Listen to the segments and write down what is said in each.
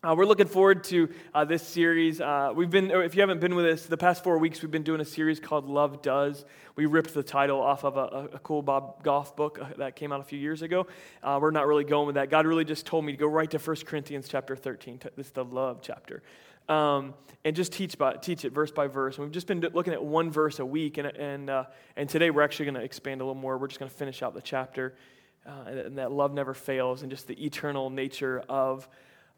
Uh, we're looking forward to uh, this series. Uh, we've been, if you haven't been with us, the past four weeks we've been doing a series called Love Does. We ripped the title off of a, a cool Bob Goff book uh, that came out a few years ago. Uh, we're not really going with that. God really just told me to go right to 1 Corinthians chapter 13. This is the love chapter. Um, and just teach, by, teach it verse by verse. And we've just been looking at one verse a week. And, and, uh, and today we're actually going to expand a little more. We're just going to finish out the chapter. and, and that love never fails and just the eternal nature of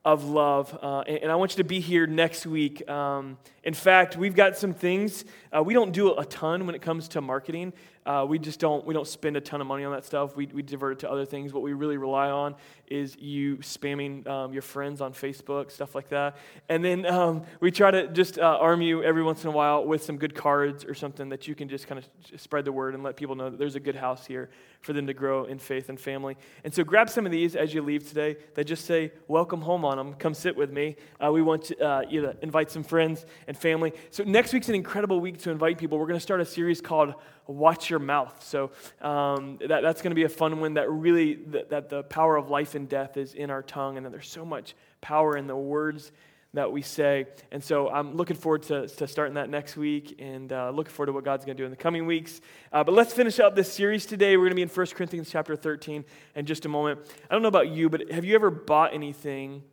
of love. Uh, and, and, I want you to be here next week. Um, in fact, we've got some things. Uh, we don't do a ton when it comes to marketing. Uh, we just don't, we don't spend a ton of money on that stuff. We, we divert it to other things. What we really rely on is you spamming um, your friends on Facebook, stuff like that. And then um, we try to just uh, arm you every once in a while with some good cards or something that you can just kind of spread the word and let people know that there's a good house here for them to grow in faith and family. And so grab some of these as you leave today They just say, Welcome home on them. Come sit with me. Uh, we want to, uh, you to invite some friends and family. So next week's an incredible week to invite people. We're going to start a series called Watch Your Mouth. So um, that, that's going to be a fun one that really, that, that the power of life and death is in our tongue and that there's so much power in the words that we say. And so I'm looking forward to, to starting that next week and uh, looking forward to what God's going to do in the coming weeks. Uh, but let's finish up this series today. We're going to be in 1 Corinthians chapter 13 in just a moment. I don't know about you, but have you ever bought anything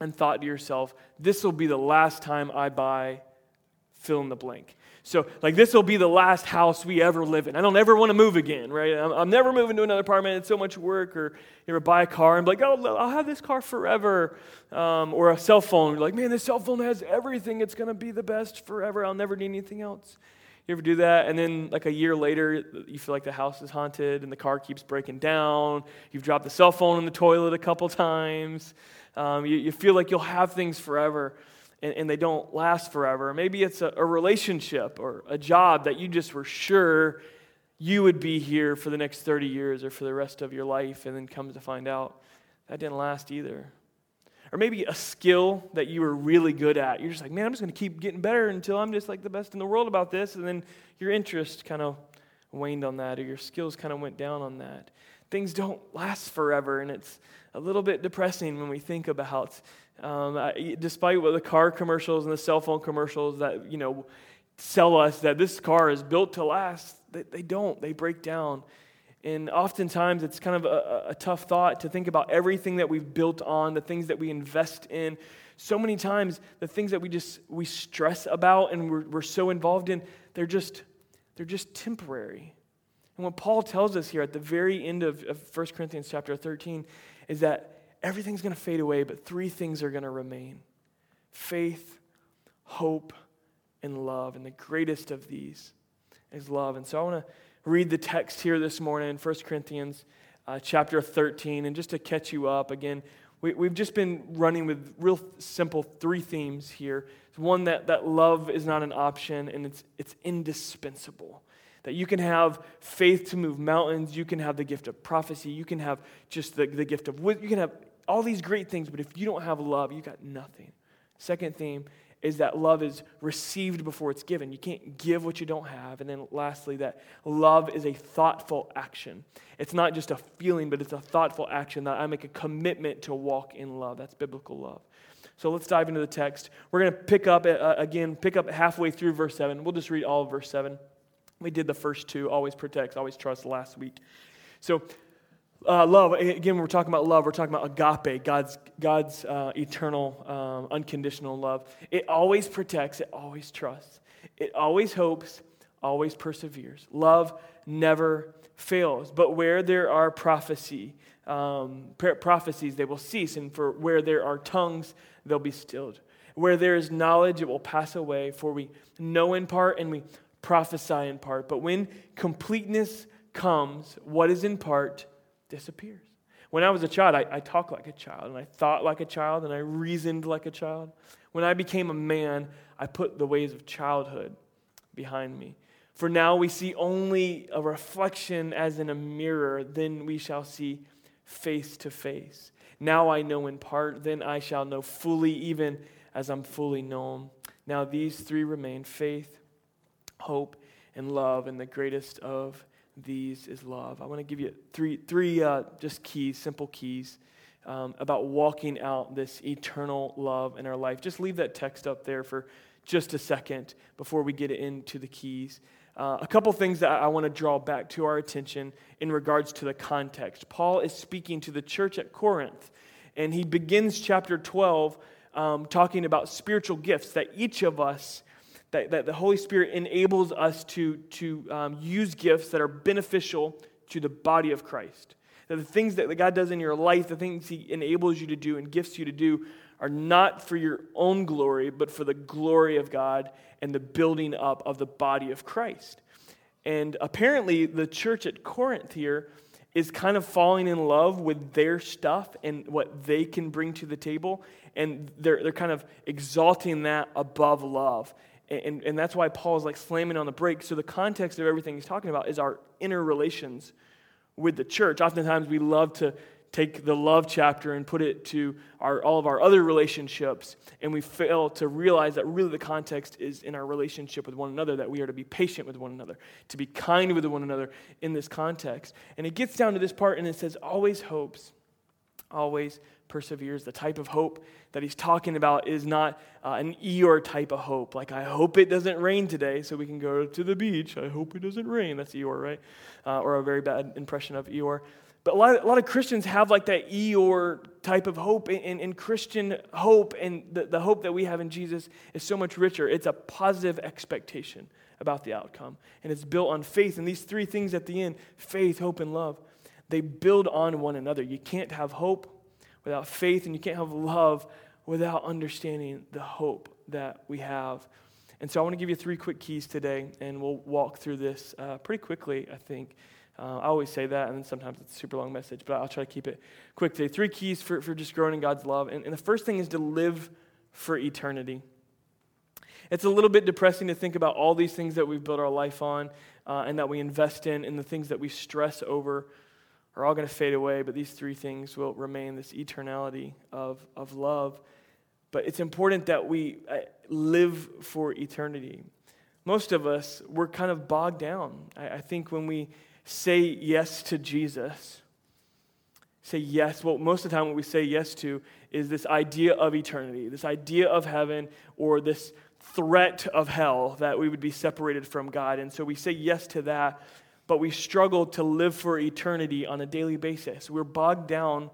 and thought to yourself, this will be the last time I buy fill in the blank? So, like, this will be the last house we ever live in. I don't ever want to move again, right? I'm, I'm, never moving to another apartment. It's so much work. Or you ever buy a car and be like, oh, I'll have this car forever. Um, or a cell phone. You're like, man, this cell phone has everything. It's going to be the best forever. I'll never need anything else. You ever do that? And then, like a year later, you feel like the house is haunted and the car keeps breaking down. You've dropped the cell phone in the toilet a couple times. Um, you, you feel like you'll have things forever and, and they don't last forever. Maybe it's a, a relationship or a job that you just were sure you would be here for the next 30 years or for the rest of your life, and then comes to find out that didn't last either. Or maybe a skill that you were really good at. You're just like, man, I'm just going to keep getting better until I'm just like the best in the world about this. And then your interest kind of waned on that, or your skills kind of went down on that. Things don't last forever, and it's a little bit depressing when we think about um, despite what the car commercials and the cell phone commercials that, you know, sell us that this car is built to last, they, they don't. They break down. And oftentimes it's kind of a, a tough thought to think about everything that we've built on, the things that we invest in. So many times, the things that we just we stress about and we're, we're so involved in, they're just they're just temporary. And what Paul tells us here at the very end of, of 1 Corinthians chapter 13 is that everything's going to fade away, but three things are going to remain faith, hope, and love. And the greatest of these is love. And so I want to read the text here this morning, 1 Corinthians uh, chapter 13. And just to catch you up, again, we, we've just been running with real simple three themes here. One, that, that love is not an option and it's, it's indispensable. That you can have faith to move mountains, you can have the gift of prophecy, you can have just the, the gift of you can have all these great things, but if you don't have love, you got nothing. Second theme is that love is received before it's given. You can't give what you don't have. And then lastly, that love is a thoughtful action. It's not just a feeling, but it's a thoughtful action that I make a commitment to walk in love. That's biblical love. So let's dive into the text. We're going to pick up, uh, again, pick up halfway through verse 7. We'll just read all of verse 7. We did the first two, always protects, always trust last week. So uh, love, again, when we're talking about love, we're talking about agape, God's, God's uh, eternal, um, unconditional love. It always protects, it always trusts, it always hopes, always perseveres. Love never fails. But where there are prophecy, um, prophecies, they will cease, and for where there are tongues, they'll be stilled. Where there is knowledge, it will pass away, for we know in part and we prophesy in part. But when completeness comes, what is in part disappears. When I was a child, I, I talked like a child, and I thought like a child, and I reasoned like a child. When I became a man, I put the ways of childhood behind me. For now we see only a reflection as in a mirror, then we shall see face to face. Now I know in part, then I shall know fully, even as I'm fully known. Now these three remain faith, hope, and love, and the greatest of these is love. I want to give you three, three uh, just keys, simple keys um, about walking out this eternal love in our life. Just leave that text up there for just a second before we get into the keys. Uh, a couple things that I want to draw back to our attention in regards to the context. Paul is speaking to the church at Corinth, and he begins chapter 12 um, talking about spiritual gifts that each of us, that, that the Holy Spirit enables us to, to um, use gifts that are beneficial to the body of Christ. That the things that God does in your life, the things He enables you to do and gifts you to do, are not for your own glory, but for the glory of God and the building up of the body of Christ. And apparently, the church at Corinth here is kind of falling in love with their stuff and what they can bring to the table. And they're, they're kind of exalting that above love. And, and that's why Paul is like slamming on the brakes. So, the context of everything he's talking about is our inner relations with the church. Oftentimes, we love to take the love chapter and put it to our, all of our other relationships, and we fail to realize that really the context is in our relationship with one another, that we are to be patient with one another, to be kind with one another in this context. And it gets down to this part, and it says, always hopes, always perseveres. The type of hope that he's talking about is not uh, an Eeyore type of hope. Like, I hope it doesn't rain today so we can go to the beach. I hope it doesn't rain. That's Eeyore, right? Uh, or a very bad impression of Eeyore. But a lot, of, a lot of Christians have like that Eeyore type of hope, and, and Christian hope and the, the hope that we have in Jesus is so much richer. It's a positive expectation about the outcome, and it's built on faith. And these three things at the end faith, hope, and love they build on one another. You can't have hope without faith, and you can't have love without understanding the hope that we have. And so I want to give you three quick keys today, and we'll walk through this uh, pretty quickly, I think. Uh, I always say that, and then sometimes it's a super long message, but I'll try to keep it quick today. Three keys for, for just growing in God's love. And, and the first thing is to live for eternity. It's a little bit depressing to think about all these things that we've built our life on uh, and that we invest in, and the things that we stress over are all going to fade away, but these three things will remain this eternality of, of love. But it's important that we uh, live for eternity. Most of us, we're kind of bogged down. I, I think when we say yes to Jesus, say yes, well, most of the time, what we say yes to is this idea of eternity, this idea of heaven, or this threat of hell that we would be separated from God. And so we say yes to that, but we struggle to live for eternity on a daily basis. We're bogged down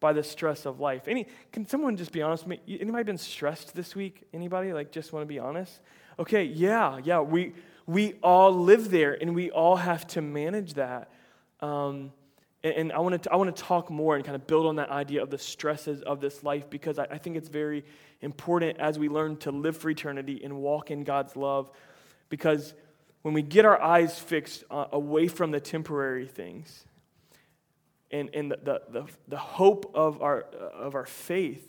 by the stress of life. Any, can someone just be honest with me? Anybody been stressed this week? Anybody like just want to be honest? Okay, yeah, yeah. We we all live there and we all have to manage that. Um, and, and, I want to I want to talk more and kind of build on that idea of the stresses of this life because I, I think it's very important as we learn to live for eternity and walk in God's love. Because when we get our eyes fixed uh, away from the temporary things and, and the, the, the, the hope of our, of our faith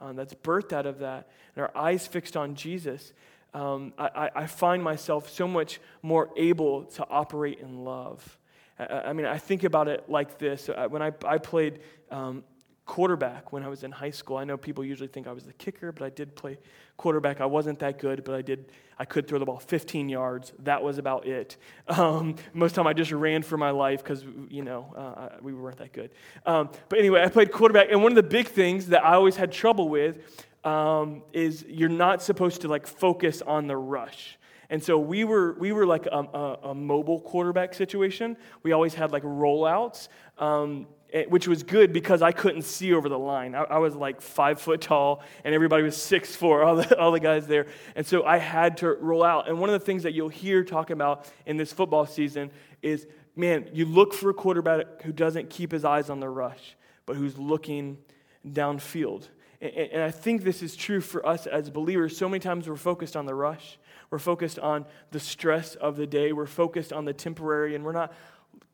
um, that's birthed out of that, and our eyes fixed on Jesus, um, I, I, find myself so much more able to operate in love. I, I mean, I think about it like this. Uh, when I, I played um, quarterback when I was in high school, I know people usually think I was the kicker, but I did play quarterback. I wasn't that good, but I did. I could throw the ball 15 yards. That was about it. Um, most of the time, I just ran for my life because you know uh, we weren't that good. Um, but anyway, I played quarterback, and one of the big things that I always had trouble with um, is you're not supposed to like focus on the rush. And so we were, we were like a, a, a mobile quarterback situation. We always had like rollouts, um, Eh, which was good because I couldn't see over the line. I, I, was like five foot tall, and everybody was six four, all the, all the guys there. And so I had to roll out. And one of the things that you'll hear talking about in this football season is man, you look for a quarterback who doesn't keep his eyes on the rush, but who's looking downfield. And I think this is true for us as believers. So many times we're focused on the rush, we're focused on the stress of the day, we're focused on the temporary, and we're not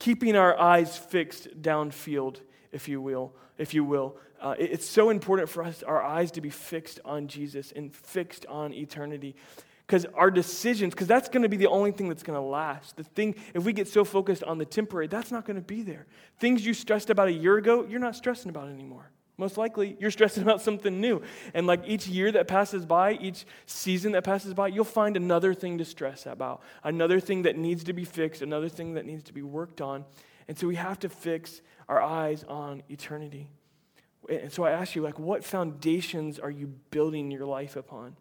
keeping our eyes fixed downfield, if you will. If you will, uh, it's so important for us, our eyes to be fixed on Jesus and fixed on eternity. Because our decisions because that's going to be the only thing that's going to last. The thing if we get so focused on the temporary that's not going to be there. Things you stressed about a year ago you're not stressing about anymore most likely, you're stressing about something new. And like each year that passes by, each season that passes by, you'll find another thing to stress about, another thing that needs to be fixed, another thing that needs to be worked on. And so we have to fix our eyes on eternity. And so I ask you, like, what foundations are you building your life upon?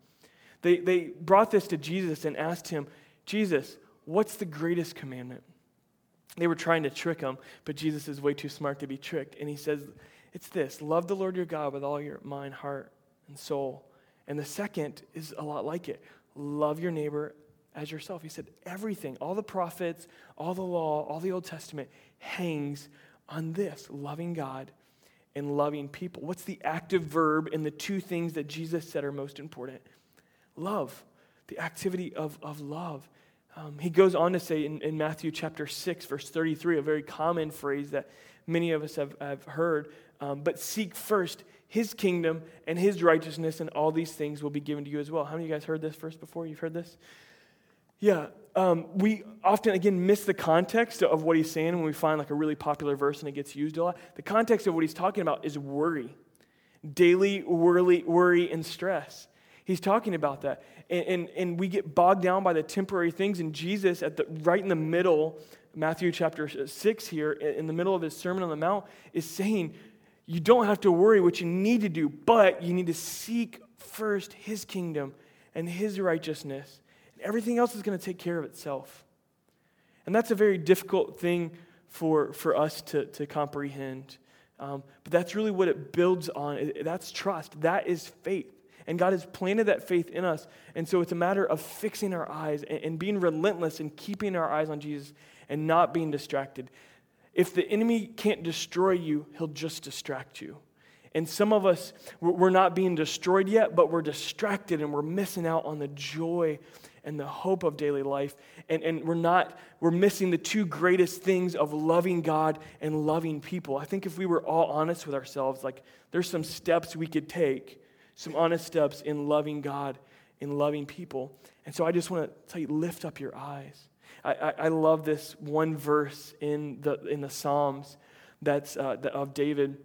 They, they brought this to Jesus and asked him, Jesus, what's the greatest commandment? They were trying to trick him, but Jesus is way too smart to be tricked. And he says, It's this love the Lord your God with all your mind, heart, and soul. And the second is a lot like it love your neighbor as yourself. He said, Everything, all the prophets, all the law, all the Old Testament hangs on this loving God and loving people. What's the active verb in the two things that Jesus said are most important? Love, the activity of, of love. Um, he goes on to say in, in Matthew chapter 6, verse 33, a very common phrase that many of us have, have heard, um, but seek first his kingdom and his righteousness, and all these things will be given to you as well. How many of you guys heard this verse before? You've heard this? Yeah, um, we often, again, miss the context of what he's saying when we find like a really popular verse and it gets used a lot. The context of what he's talking about is worry, daily worry, worry and stress. He's talking about that. And, and, and we get bogged down by the temporary things. And Jesus, at the, right in the middle, Matthew chapter 6 here, in the middle of his Sermon on the Mount, is saying, You don't have to worry what you need to do, but you need to seek first his kingdom and his righteousness And Everything else is going to take care of itself. And that's a very difficult thing for, for us to, to comprehend. Um, but that's really what it builds on. That's trust. That is faith. And God has planted that faith in us. And so it's a matter of fixing our eyes and, and being relentless and keeping our eyes on Jesus and not being distracted. If the enemy can't destroy you, he'll just distract you. And some of us, we're not being destroyed yet, but we're distracted and we're missing out on the joy and the hope of daily life. And, and we're not, we're missing the two greatest things of loving God and loving people. I think if we were all honest with ourselves, like there's some steps we could take, some honest steps in loving God, in loving people. And so I just want to tell you, lift up your eyes. I, I, love this one verse in the, in the Psalms that's uh, of David.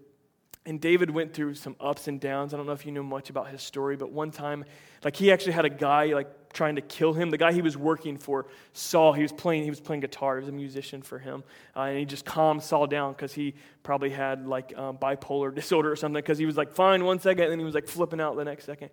And David went through some ups and downs. I don't know if you know much about his story, but one time, like he actually had a guy like trying to kill him. The guy he was working for, Saul, he was playing, he was playing guitar. He was a musician for him. Uh, and he just calmed Saul down because he probably had like um, bipolar disorder or something because he was like, fine one second, and then he was like flipping out the next second.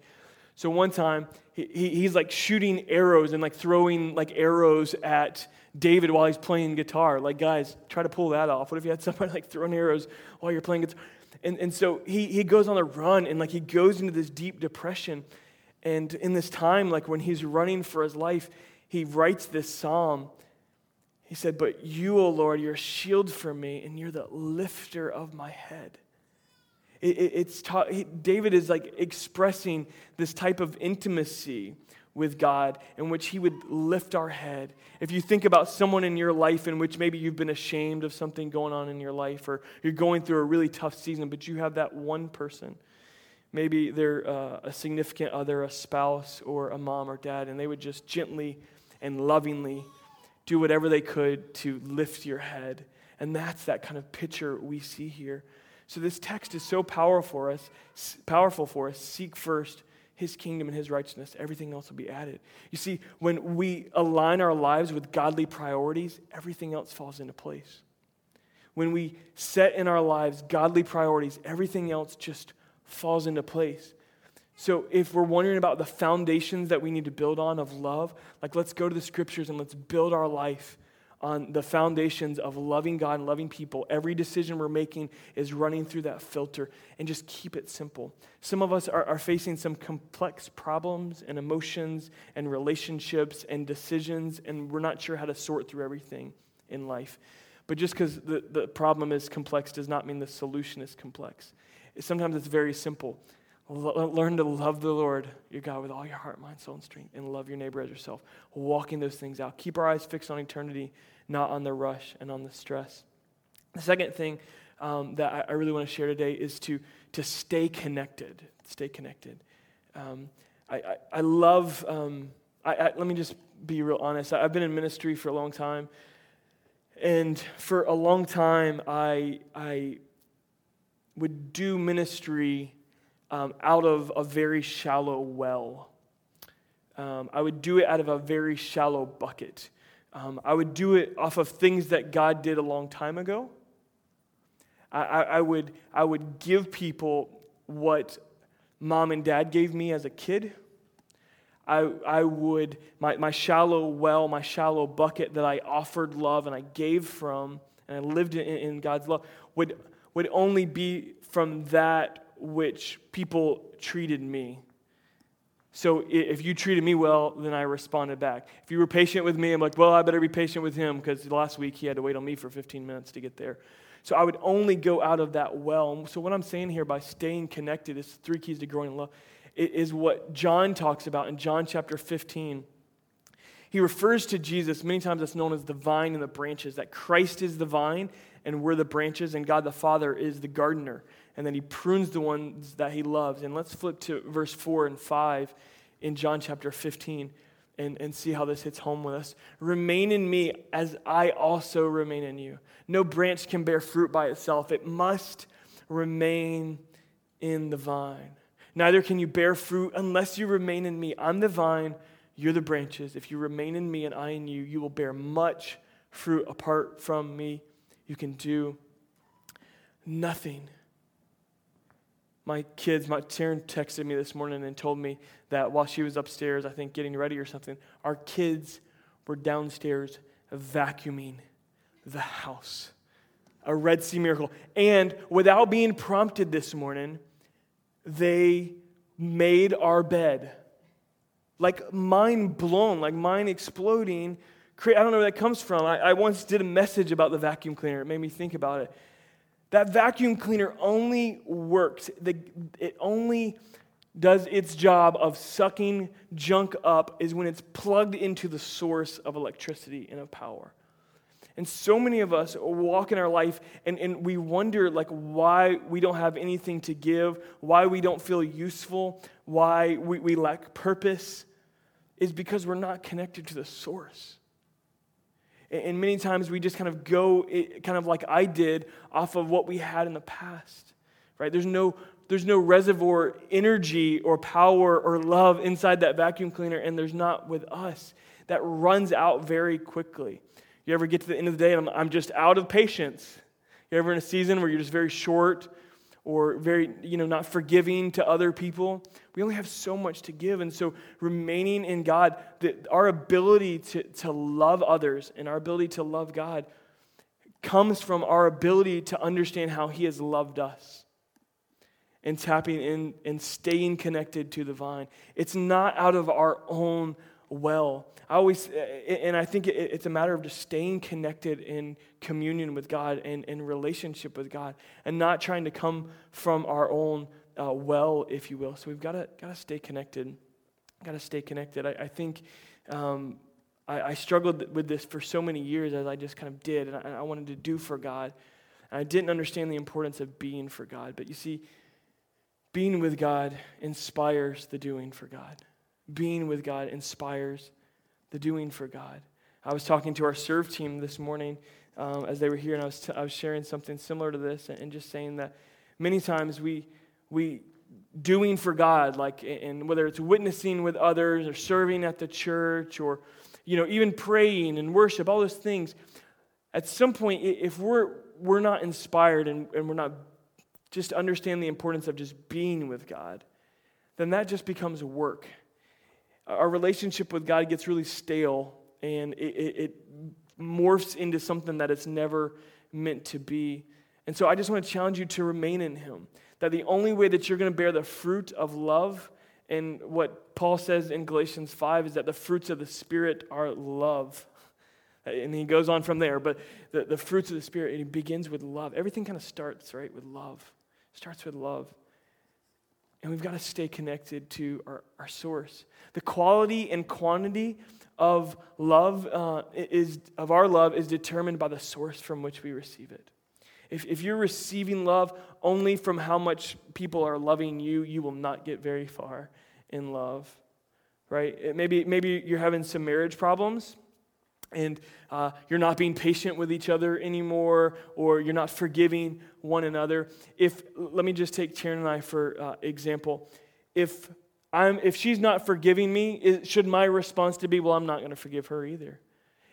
So one time, he, he, he's like shooting arrows and like throwing like arrows at David while he's playing guitar. Like, guys, try to pull that off. What if you had somebody like throwing arrows while you're playing guitar? And, and so he, he goes on a run and like he goes into this deep depression. And in this time, like when he's running for his life, he writes this psalm. He said, But you, O Lord, you're a shield for me, and you're the lifter of my head. It, it, it's ta- David is like expressing this type of intimacy with God in which He would lift our head. If you think about someone in your life in which maybe you've been ashamed of something going on in your life, or you're going through a really tough season, but you have that one person Maybe they're uh, a significant other, a spouse, or a mom or dad, and they would just gently and lovingly do whatever they could to lift your head. And that's that kind of picture we see here. So this text is so powerful for us, powerful for us. Seek first his kingdom and his righteousness. Everything else will be added. You see, when we align our lives with godly priorities, everything else falls into place. When we set in our lives godly priorities, everything else just falls into place. So, if we're wondering about the foundations that we need to build on of love, like let's go to the scriptures and let's build our life on the foundations of loving God and loving people. Every decision we're making is running through that filter and just keep it simple. Some of us are, are facing some complex problems and emotions and relationships and decisions, and we're not sure how to sort through everything in life. But just because the, the problem is complex does not mean the solution is complex. Sometimes it's very simple. Learn to love the Lord, your God, with all your heart, mind, soul, and strength, and love your neighbor as yourself. Walking those things out. Keep our eyes fixed on eternity, not on the rush and on the stress. The second thing um, that I, really want to share today is to, to stay connected. Stay connected. Um, I, I, I, love, um, I, let me just be real honest. I've been in ministry for a long time. And for a long time, I, I would do ministry um, out of a very shallow well. Um, I would do it out of a very shallow bucket. Um, I would do it off of things that God did a long time ago. I, I, I, would, I would give people what mom and dad gave me as a kid. I, I would, my, my shallow well, my shallow bucket that I offered love and I gave from, and I lived in, in God's love, would, would only be from that which people treated me. So if you treated me well, then I responded back. If you were patient with me, I'm like, well, I better be patient with him because last week he had to wait on me for 15 minutes to get there. So I would only go out of that well. So what I'm saying here by staying connected is three keys to growing in love. It is what John talks about in John chapter 15. He refers to Jesus, many times it's known as the vine and the branches, that Christ is the vine and we're the branches, and God the Father is the gardener and then he prunes the ones that he loves. And let's flip to verse 4 and 5 in John chapter 15 and, and see how this hits home with us. Remain in me as I also remain in you. No branch can bear fruit by itself, it must remain in the vine. Neither can you bear fruit unless you remain in me. I'm the vine, you're the branches. If you remain in me and I in you, you will bear much fruit apart from me. You can do nothing my kids, my Taryn texted me this morning and told me that while she was upstairs, I think getting ready or something, our kids were downstairs vacuuming the house. A Red Sea miracle. And without being prompted this morning, they made our bed. Like mind blown, like mind exploding. I don't know where that comes from. I, I once did a message about the vacuum cleaner. It made me think about it. That vacuum cleaner only works, the, it only does its job of sucking junk up is when it's plugged into the source of electricity and of power. And so many of us walk in our life and, and we wonder like why we don't have anything to give, why we don't feel useful, why we, we lack purpose, is because we're not connected to the source. And many times we just kind of go, kind of like I did, off of what we had in the past, right? There's no, there's no reservoir energy or power or love inside that vacuum cleaner, and there's not with us. That runs out very quickly. You ever get to the end of the day and I'm, I'm just out of patience? You ever in a season where you're just very short or very, you know, not forgiving to other people. We only have so much to give. And so remaining in God, the, our ability to, to love others and our ability to love God comes from our ability to understand how He has loved us and tapping in and staying connected to the vine. It's not out of our own well. I always, and I think it's a matter of just staying connected in communion with God and in relationship with God and not trying to come from our own uh, well, if you will. So we've got to, got to stay connected. Got to stay connected. I, I think um, I, I, struggled with this for so many years as I just kind of did, and I, I wanted to do for God. And I didn't understand the importance of being for God. But you see, being with God inspires the doing for God being with God inspires the doing for God. I was talking to our serve team this morning um, as they were here, and I was, t- I was sharing something similar to this, and, and, just saying that many times we, we doing for God, like, and whether it's witnessing with others or serving at the church or, you know, even praying and worship, all those things, at some point, if we're, we're not inspired and, and we're not just understand the importance of just being with God, then that just becomes work our relationship with God gets really stale and it, it, it, morphs into something that it's never meant to be. And so I just want to challenge you to remain in Him. That the only way that you're going to bear the fruit of love, and what Paul says in Galatians 5 is that the fruits of the Spirit are love. And he goes on from there, but the, the fruits of the Spirit, it begins with love. Everything kind of starts, right, with love. Starts with love. And we've got to stay connected to our, our source. The quality and quantity of love uh, is of our love is determined by the source from which we receive it. If, if you're receiving love only from how much people are loving you, you will not get very far in love. Right? Maybe, maybe you're having some marriage problems and uh, you're not being patient with each other anymore, or you're not forgiving one another. If let me just take Taryn and I for uh, example, if I'm if she's not forgiving me, is, should my response to be, well, I'm not going to forgive her either.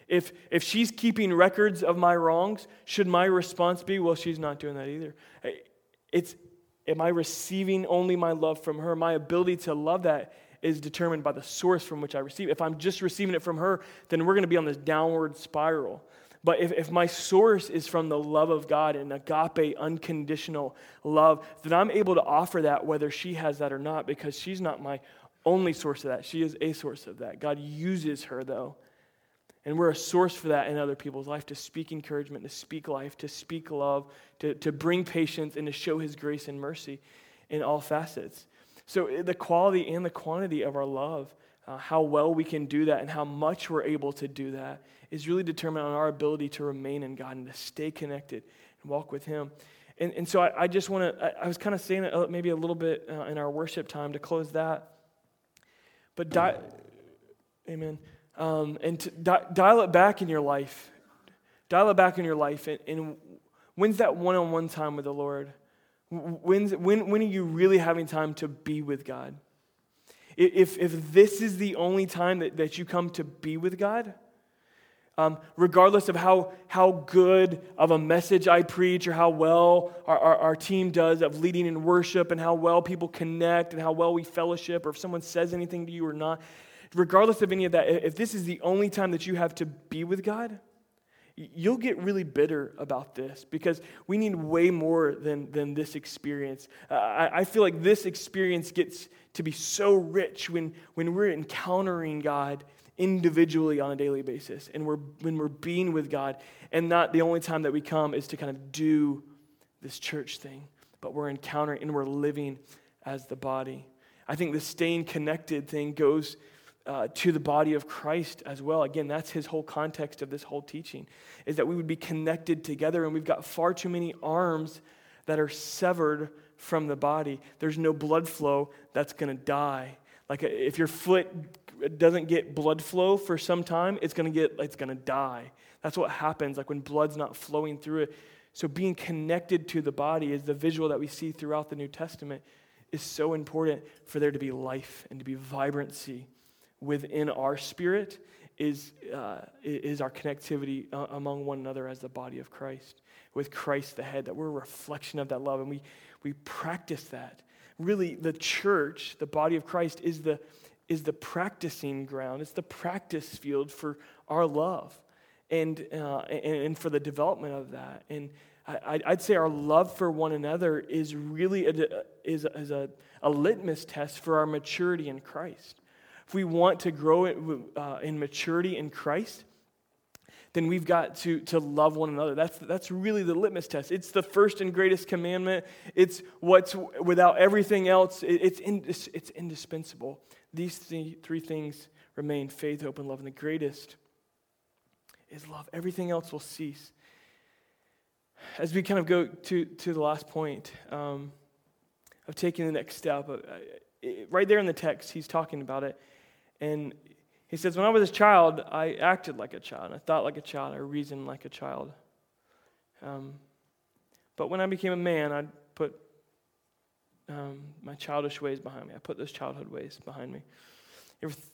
If, if she's keeping records of my wrongs, should my response be, well, she's not doing that either? It's, am I receiving only my love from her? My ability to love that is determined by the source from which I receive. If I'm just receiving it from her, then we're going to be on this downward spiral. But if, if my source is from the love of God and agape, unconditional love, then I'm able to offer that whether she has that or not because she's not my only source of that. She is a source of that. God uses her, though. And we're a source for that in other people's life to speak encouragement, to speak life, to speak love, to, to bring patience, and to show His grace and mercy in all facets. So, eh, the quality and the quantity of our love, uh, how well we can do that, and how much we're able to do that, is really determined on our ability to remain in God and to stay connected and walk with Him. And, and so, I, I just want to, I, I, was kind of saying it uh, maybe a little bit uh, in our worship time to close that. But, di- amen. Um, and to di- dial it back in your life. Dial it back in your life. And, and when's that one on one time with the Lord? When's, when, when are you really having time to be with God? If, if this is the only time that, that you come to be with God, um, regardless of how, how good of a message I preach or how well our, our, our, team does of leading in worship and how well people connect and how well we fellowship or if someone says anything to you or not, regardless of any of that, if this is the only time that you have to be with God, you'll get really bitter about this because we need way more than, than this experience. Uh, I, I, feel like this experience gets to be so rich when, when we're encountering God individually on a daily basis and we're, when we're being with God, and not the only time that we come is to kind of do this church thing, but we're encountering and we're living as the body. I think the staying connected thing goes uh, to the body of Christ as well. Again, that's his whole context of this whole teaching, is that we would be connected together, and we've got far too many arms that are severed from the body. There's no blood flow that's going to die. Like if your foot doesn't get blood flow for some time, it's going to get it's going to die. That's what happens like when blood's not flowing through it. So being connected to the body is the visual that we see throughout the New Testament is so important for there to be life and to be vibrancy within our spirit is, uh, is our connectivity uh, among one another as the body of Christ, with Christ the head, that we're a reflection of that love, and we, we practice that. Really, the church, the body of Christ, is the, is the practicing ground, it's the practice field for our love and, uh, and, and, for the development of that. And I, would say our love for one another is really a, is, is a, a litmus test for our maturity in Christ if we want to grow uh, in maturity in Christ, then we've got to, to love one another. That's, that's really the litmus test. It's the first and greatest commandment. It's what's without everything else, it, it's, in, it's, it's indispensable. These three, three things remain faith, hope, and love. And the greatest is love. Everything else will cease. As we kind of go to, to the last point um, of taking the next step, uh, right there in the text, he's talking about it. And he says, When I was a child, I acted like a child. I thought like a child. I reasoned like a child. Um, but when I became a man, I put um, my childish ways behind me. I put those childhood ways behind me.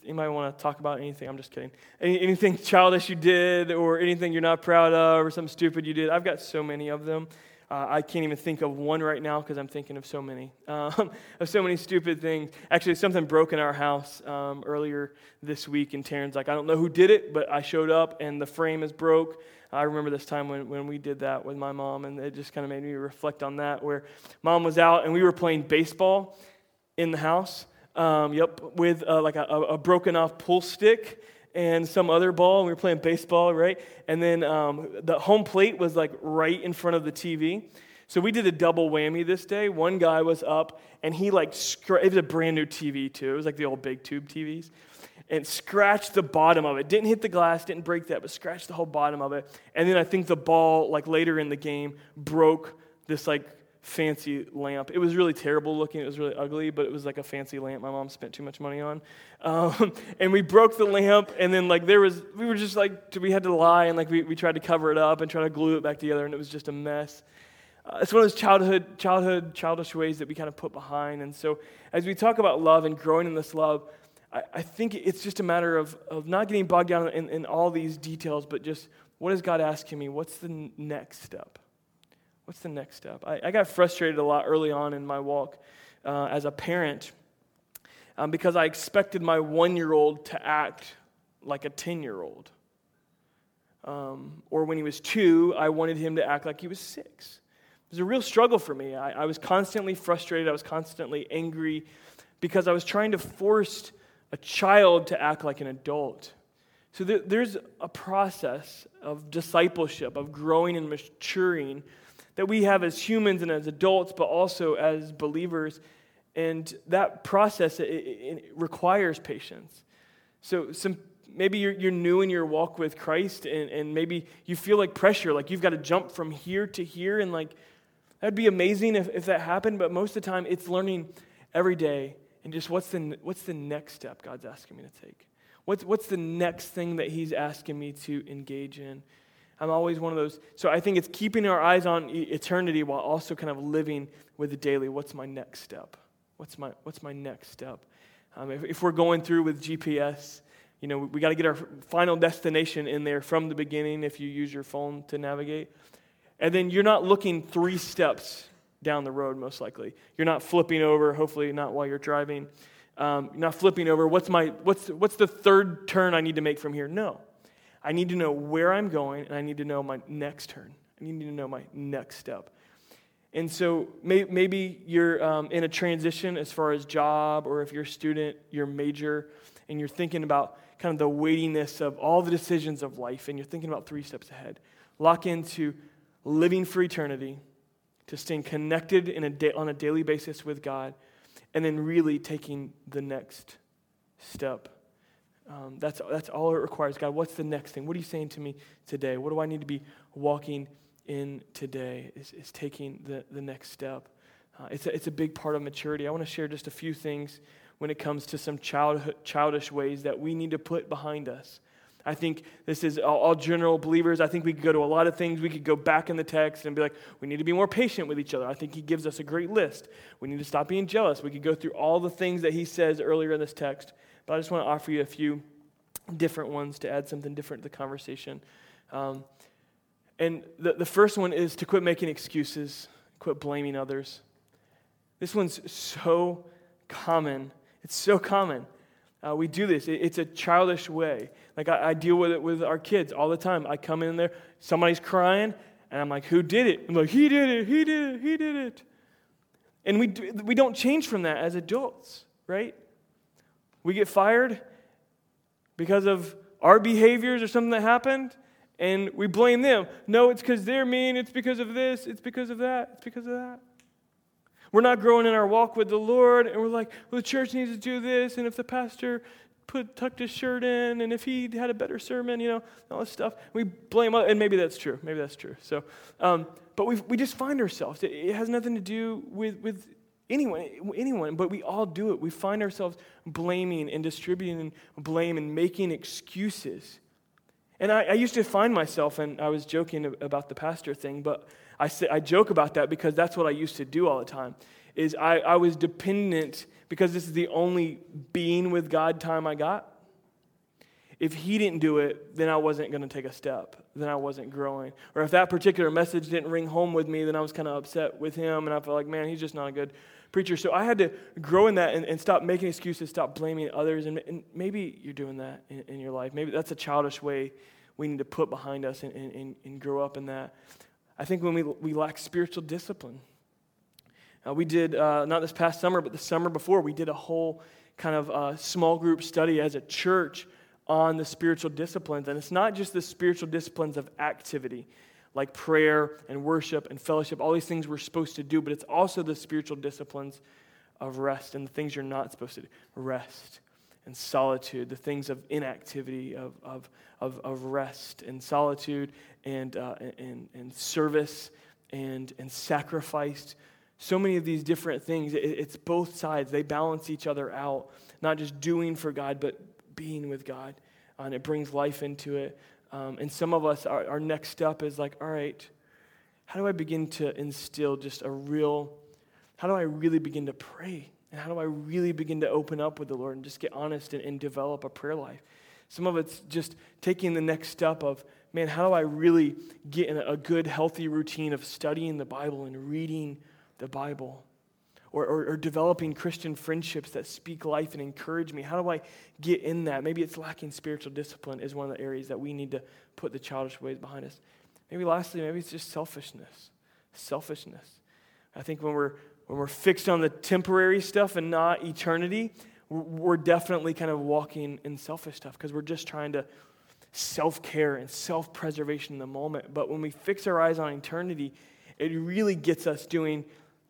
You might want to talk about anything, I'm just kidding. Any, anything childish you did, or anything you're not proud of, or something stupid you did, I've got so many of them. Uh, I can't even think of one right now because I'm thinking of so many, um, of so many stupid things. Actually, something broke in our house um, earlier this week, and Taryn's like, I don't know who did it, but I showed up and the frame is broke. I remember this time when, when we did that with my mom, and it just kind of made me reflect on that, where mom was out and we were playing baseball in the house. Um, yep, with uh, like a, a broken off pull stick and some other ball, and we were playing baseball, right? And then um, the home plate was like right in front of the TV. So we did a double whammy this day. One guy was up, and he like, scr- it was a brand new TV too. It was like the old big tube TVs. And scratched the bottom of it. Didn't hit the glass, didn't break that, but scratched the whole bottom of it. And then I think the ball, like later in the game, broke this like fancy lamp. It was really terrible looking. It was really ugly, but it was like a fancy lamp my mom spent too much money on. Um, and we broke the lamp, and then like there was, we were just like, we had to lie, and like we, we tried to cover it up and try to glue it back together, and it was just a mess. Uh, it's one of those childhood, childhood, childish ways that we kind of put behind. And so as we talk about love and growing in this love, I, I think it's just a matter of, of not getting bogged down in, in all these details, but just what is God asking me? What's the next step? What's the next step? I, I got frustrated a lot early on in my walk uh, as a parent um, because I expected my one year old to act like a 10 year old. Um, or when he was two, I wanted him to act like he was six. It was a real struggle for me. I, I was constantly frustrated, I was constantly angry because I was trying to force a child to act like an adult. So there, there's a process of discipleship, of growing and maturing that we have as humans and as adults, but also as believers. And that process it, it requires patience. So some maybe you're, you're new in your walk with Christ, and, and maybe you feel like pressure, like you've got to jump from here to here, and like that'd be amazing if, if that happened. But most of the time, it's learning every day, and just what's the what's the next step God's asking me to take. What's what's the next thing that He's asking me to engage in. I'm always one of those. So I think it's keeping our eyes on eternity while also kind of living with the daily. What's my next step? What's my, what's my next step? Um, if, if, we're going through with GPS, you know, we, we got to get our final destination in there from the beginning if you use your phone to navigate. And then you're not looking three steps down the road, most likely. You're not flipping over, hopefully not while you're driving. Um, you're not flipping over. What's, my, what's, what's the third turn I need to make from here? No. I need to know where I'm going, and I need to know my next turn. I need to know my next step. And so may, maybe you're um, in a transition as far as job, or if you're a student, your major, and you're thinking about kind of the weightiness of all the decisions of life, and you're thinking about three steps ahead. Lock into living for eternity, to staying connected a da- on a daily basis with God, and then really taking the next step um, that's, that's all it requires. God, what's the next thing? What are you saying to me today? What do I need to be walking in today? Is, is taking the, the next step. Uh, it's, a, it's a big part of maturity. I want to share just a few things when it comes to some child, childish ways that we need to put behind us. I think this is all, all, general believers. I think we could go to a lot of things. We could go back in the text and be like, we need to be more patient with each other. I think he gives us a great list. We need to stop being jealous. We could go through all the things that he says earlier in this text. But I just want to offer you a few different ones to add something different to the conversation. Um, and the, the first one is to quit making excuses, quit blaming others. This one's so common. It's so common. Uh, we do this. It, it's a childish way. Like I, I, deal with it with our kids all the time. I come in there, somebody's crying, and I'm like, "Who did it?" I'm like, "He did it. He did it. He did it." And we do, we don't change from that as adults, right? We get fired because of our behaviors or something that happened, and we blame them. No, it's because they're mean. It's because of this. It's because of that. It's because of that. We're not growing in our walk with the Lord, and we're like, well, the church needs to do this, and if the pastor put tucked his shirt in, and if he had a better sermon, you know, all this stuff, we blame, and maybe that's true. Maybe that's true. So, um, but we we just find ourselves. It, it has nothing to do with with Anyone, anyone, but we all do it. We find ourselves blaming and distributing blame and making excuses. And I, I, used to find myself, and I was joking about the pastor thing, but I, say, I joke about that because that's what I used to do all the time. Is I, I was dependent because this is the only being with God time I got. If He didn't do it, then I wasn't going to take a step. Then I wasn't growing. Or if that particular message didn't ring home with me, then I was kind of upset with Him, and I felt like, man, He's just not a good preacher. So I had to grow in that and, and stop making excuses, stop blaming others. And, and maybe you're doing that in, in, your life. Maybe that's a childish way we need to put behind us and, and, and grow up in that. I think when we, we lack spiritual discipline, uh, we did, uh, not this past summer, but the summer before, we did a whole kind of uh, small group study as a church on the spiritual disciplines. And it's not just the spiritual disciplines of activity, like prayer and worship and fellowship, all these things we're supposed to do, but it's also the spiritual disciplines of rest and the things you're not supposed to do rest and solitude, the things of inactivity, of, of, of, of rest and solitude and, uh, and, and service and, and sacrifice. So many of these different things, it, it's both sides. They balance each other out, not just doing for God, but being with God. Uh, and it brings life into it. Um, and some of us, our, our next step is like, all right, how do I begin to instill just a real, how do I really begin to pray And how do I really begin to open up with the Lord and just get honest and, and develop a prayer life? Some of it's just taking the next step of, man, how do I really get in a good, healthy routine of studying the Bible and reading the Bible? Or, or, or, developing Christian friendships that speak life and encourage me? How do I get in that? Maybe it's lacking spiritual discipline, is one of the areas that we need to put the childish ways behind us. Maybe lastly, maybe it's just selfishness. Selfishness. I think when we're, when we're fixed on the temporary stuff and not eternity, we're definitely kind of walking in selfish stuff because we're just trying to self care and self preservation in the moment. But when we fix our eyes on eternity, it really gets us doing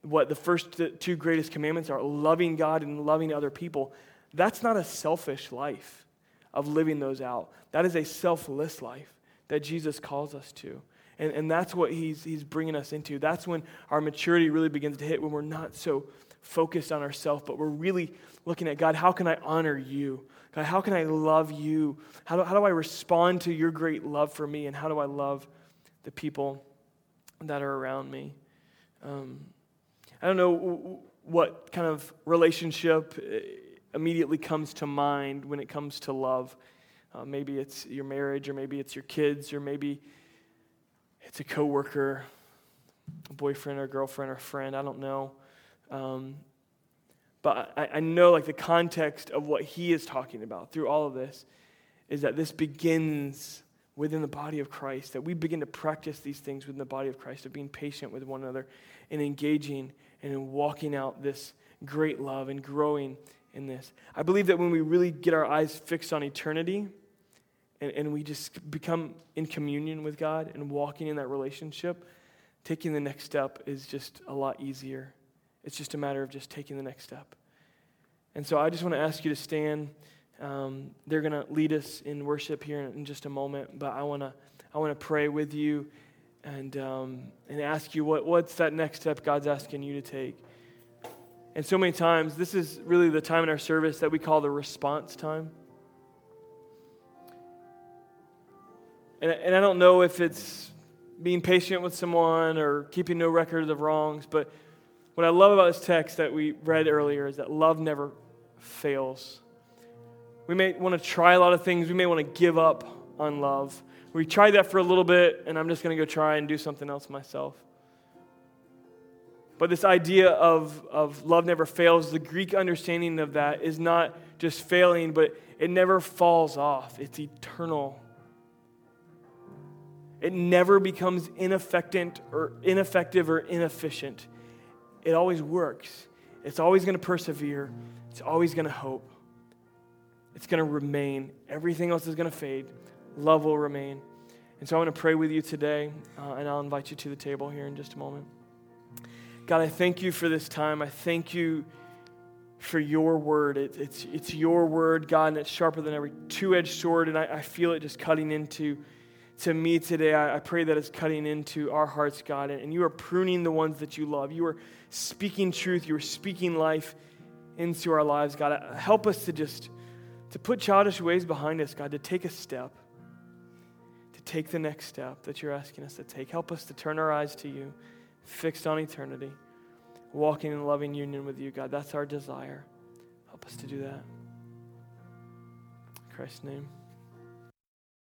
what the first two greatest commandments are loving God and loving other people. That's not a selfish life of living those out. That is a selfless life that Jesus calls us to. And, and that's what he's, he's bringing us into. That's when our maturity really begins to hit, when we're not so focused on ourselves, but we're really looking at God, how can I honor you? God, how can I love you? How do, how do I respond to your great love for me? And how do I love the people that are around me? Um, I don't know what kind of relationship uh, immediately comes to mind when it comes to love. Uh, maybe it's your marriage, or maybe it's your kids, or maybe it's a coworker, a boyfriend or girlfriend or friend. I don't know. Um, but I, I know, like, the context of what he is talking about through all of this is that this begins within the body of Christ, that we begin to practice these things within the body of Christ, of being patient with one another and engaging and in walking out this great love and growing in this. I believe that when we really get our eyes fixed on eternity and, and we just become in communion with God and walking in that relationship, taking the next step is just a lot easier. It's just a matter of just taking the next step. And so I just want to ask you to stand. Um, they're going to lead us in worship here in, in just a moment, but I want to I want to pray with you and, um, and ask you what, what's that next step God's asking you to take. And so many times, this is really the time in our service that we call the response time. And, and I don't know if it's being patient with someone or keeping no record of wrongs, but what I love about this text that we read earlier is that love never fails. We may want to try a lot of things, we may want to give up on love. We tried that for a little bit, and I'm just going to go try and do something else myself. But this idea of, of love never fails, the Greek understanding of that is not just failing, but it never falls off. It's eternal. It never becomes ineffective or ineffective or inefficient. It always works. It's always going to persevere. It's always going to hope. It's going to remain. Everything else is going to fade love will remain. And so I want to pray with you today, uh, and I'll invite you to the table here in just a moment. God, I thank you for this time. I thank you for your word. It, it's, it's your word, God, and it's sharper than every two edged sword, and I, I, feel it just cutting into to me today. I, pray that it's cutting into our hearts, God, and, and you are pruning the ones that you love. You are speaking truth, you are speaking life into our lives, God. Help us to just to put childish ways behind us, God, to take a step take the next step that you're asking us to take. Help us to turn our eyes to you, fixed on eternity, walking in loving union with you, God. That's our desire. Help us to do that. In Christ's name.